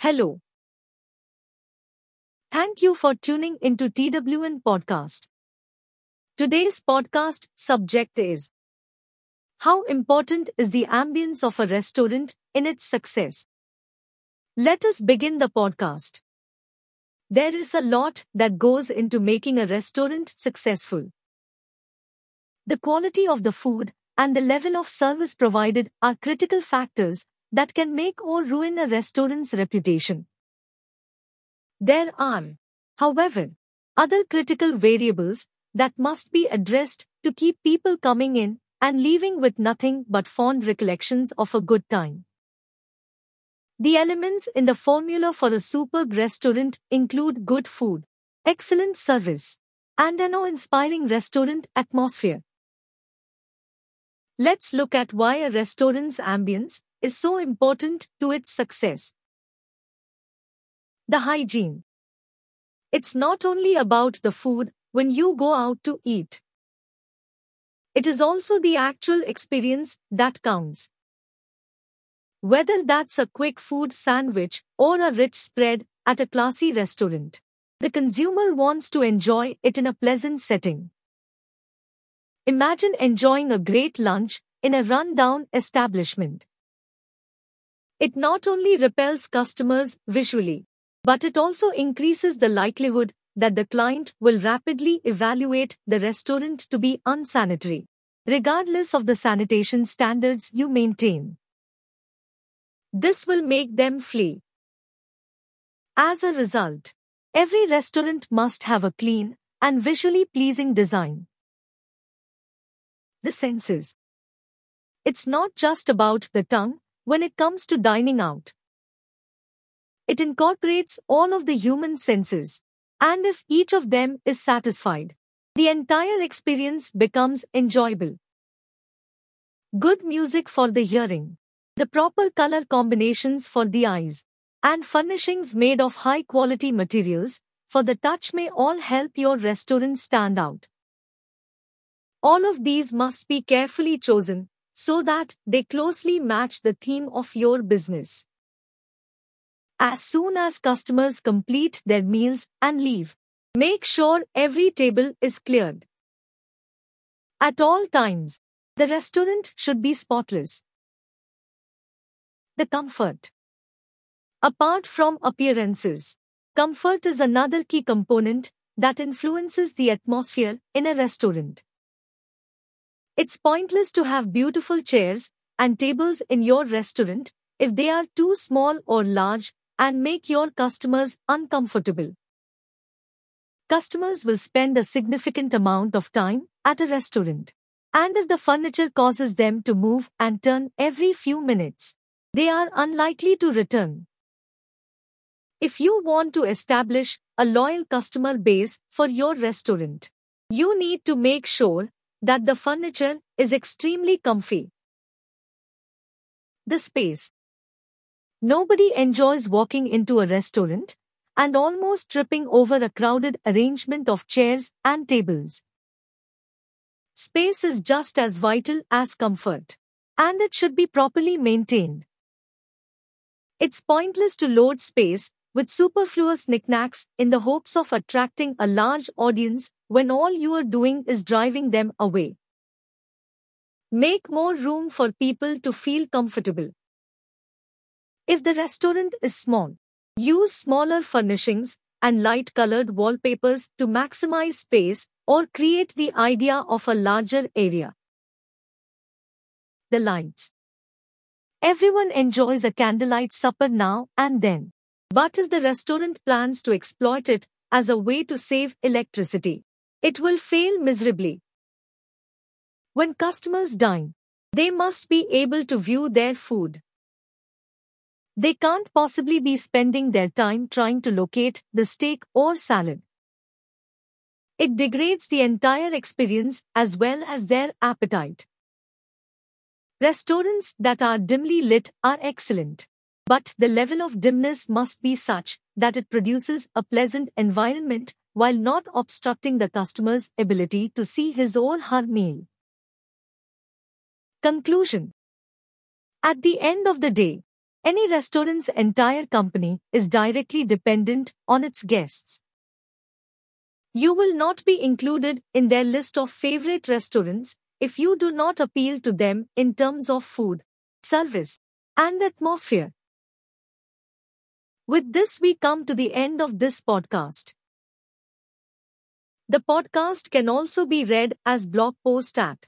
Hello. Thank you for tuning into TWN Podcast. Today's podcast subject is How important is the ambience of a restaurant in its success? Let us begin the podcast. There is a lot that goes into making a restaurant successful. The quality of the food and the level of service provided are critical factors that can make or ruin a restaurant's reputation. There are, however, other critical variables that must be addressed to keep people coming in and leaving with nothing but fond recollections of a good time. The elements in the formula for a superb restaurant include good food, excellent service, and an awe-inspiring restaurant atmosphere. Let's look at why a restaurant's ambience is so important to its success. The hygiene. It's not only about the food when you go out to eat. It is also the actual experience that counts. Whether that's a quick food sandwich or a rich spread at a classy restaurant, the consumer wants to enjoy it in a pleasant setting. Imagine enjoying a great lunch in a rundown establishment. It not only repels customers visually, but it also increases the likelihood that the client will rapidly evaluate the restaurant to be unsanitary, regardless of the sanitation standards you maintain. This will make them flee. As a result, every restaurant must have a clean and visually pleasing design. The senses. It's not just about the tongue, when it comes to dining out. It incorporates all of the human senses, and if each of them is satisfied, the entire experience becomes enjoyable. Good music for the hearing, the proper color combinations for the eyes, and furnishings made of high quality materials for the touch may all help your restaurant stand out. All of these must be carefully chosen so that they closely match the theme of your business. As soon as customers complete their meals and leave, make sure every table is cleared. At all times, the restaurant should be spotless. The comfort. Apart from appearances, comfort is another key component that influences the atmosphere in a restaurant. It's pointless to have beautiful chairs and tables in your restaurant if they are too small or large and make your customers uncomfortable. Customers will spend a significant amount of time at a restaurant. And if the furniture causes them to move and turn every few minutes, they are unlikely to return. If you want to establish a loyal customer base for your restaurant, you need to make sure that the furniture is extremely comfy. The space. Nobody enjoys walking into a restaurant and almost tripping over a crowded arrangement of chairs and tables. Space is just as vital as comfort, and it should be properly maintained. It's pointless to load space with superfluous knickknacks in the hopes of attracting a large audience when all you are doing is driving them away. Make more room for people to feel comfortable. If the restaurant is small, use smaller furnishings and light colored wallpapers to maximize space or create the idea of a larger area. The lights. Everyone enjoys a candlelight supper now and then. But if the restaurant plans to exploit it as a way to save electricity, it will fail miserably. When customers dine, they must be able to view their food. They can't possibly be spending their time trying to locate the steak or salad. It degrades the entire experience as well as their appetite. Restaurants that are dimly lit are excellent. But the level of dimness must be such that it produces a pleasant environment while not obstructing the customer's ability to see his or her meal. Conclusion At the end of the day, Any restaurant's entire company is directly dependent on its guests. You will not be included in their list of favorite restaurants if you do not appeal to them in terms of food, service, and atmosphere. With this, we come to the end of this podcast. The podcast can also be read as blog post at